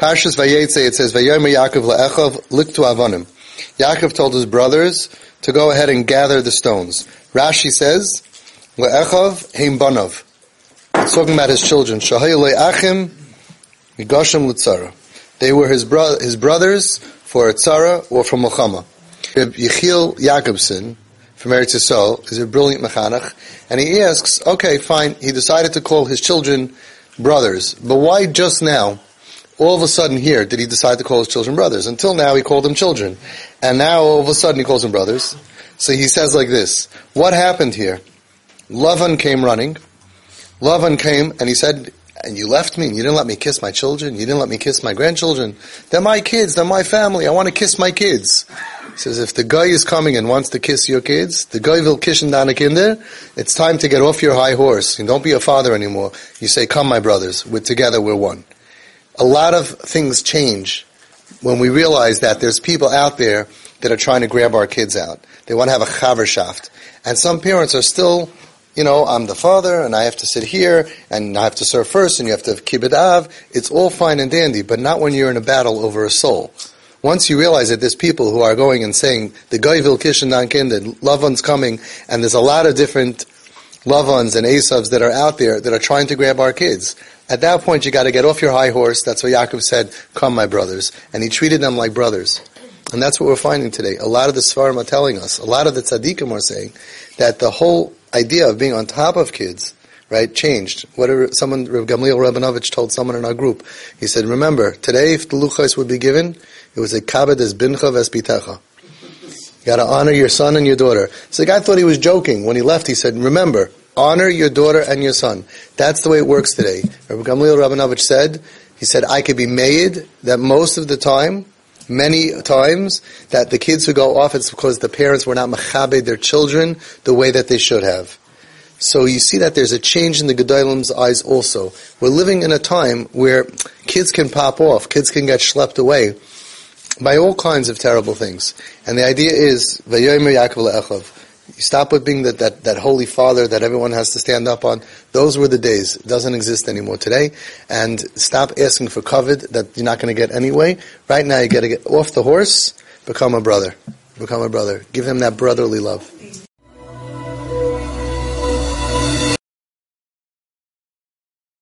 Parshas Vayetze, it says, Vayomer Yaakov le'echav liktu avonim. Yaakov told his brothers to go ahead and gather the stones. Rashi says, le'echav heim banov. It's talking about his children. Shahay le'achim migashim l'tzara. They were his, bro- his brothers for a tzara or for milchama. Yechiel Jacobson from Eretz Yisrael is a brilliant mechanech, and he asks, okay, fine, he decided to call his children brothers, but why just now, all of a sudden here, did he decide to call his children brothers? Until now, he called them children, and now all of a sudden he calls them brothers. So he says like this, what happened here? Lavan came running, Lavan came and he said, and you left me and you didn't let me kiss my children, you didn't let me kiss my grandchildren. They're my kids, they're my family, I want to kiss my kids. He says, if the guy is coming and wants to kiss your kids, the guy will kiss deine Kinder, it's time to get off your high horse and don't be a father anymore. You say, come my brothers, we're together, we're one. A lot of things change when we realize that there's people out there that are trying to grab our kids out. They want to have a chavershaft. And some parents are still you know, I'm the father and I have to sit here and I have to serve first and you have to have kibbud av. It's all fine and dandy, but not when you're in a battle over a soul. Once you realize that there's people who are going and saying, the Goyvil Kishan Kinder, Lavan's coming, and there's a lot of different Lavans and Asavs that are out there that are trying to grab our kids. At that point, you got to get off your high horse. That's what Yaakov said, come my brothers. And he treated them like brothers. And that's what we're finding today. A lot of the Svarim are telling us, a lot of the tzaddikim are saying, that the whole idea of being on top of kids, right, changed. Whatever someone, Rav Gamliel Rabinovich told someone in our group, he said, remember, today if the luchos would be given, it was a kabed as bincha vespitecha. You gotta honor your son and your daughter. So the guy thought he was joking. When he left, he said, remember, honor your daughter and your son. That's the way it works today. Rabbi Gamliel Rabinovich said, he said, I could be made that most of the time, many times that the kids who go off, it's because the parents were not machabed their children the way that they should have. So you see that there's a change in the Gedolim's eyes also. We're living in a time where kids can pop off, kids can get schlepped away by all kinds of terrible things. And the idea is. You stop with being that, that, that holy father that everyone has to stand up on. Those were the days. It doesn't exist anymore today. And stop asking for kovod that you're not going to get anyway. Right now you got to get off the horse, become a brother. Become a brother. Give him that brotherly love.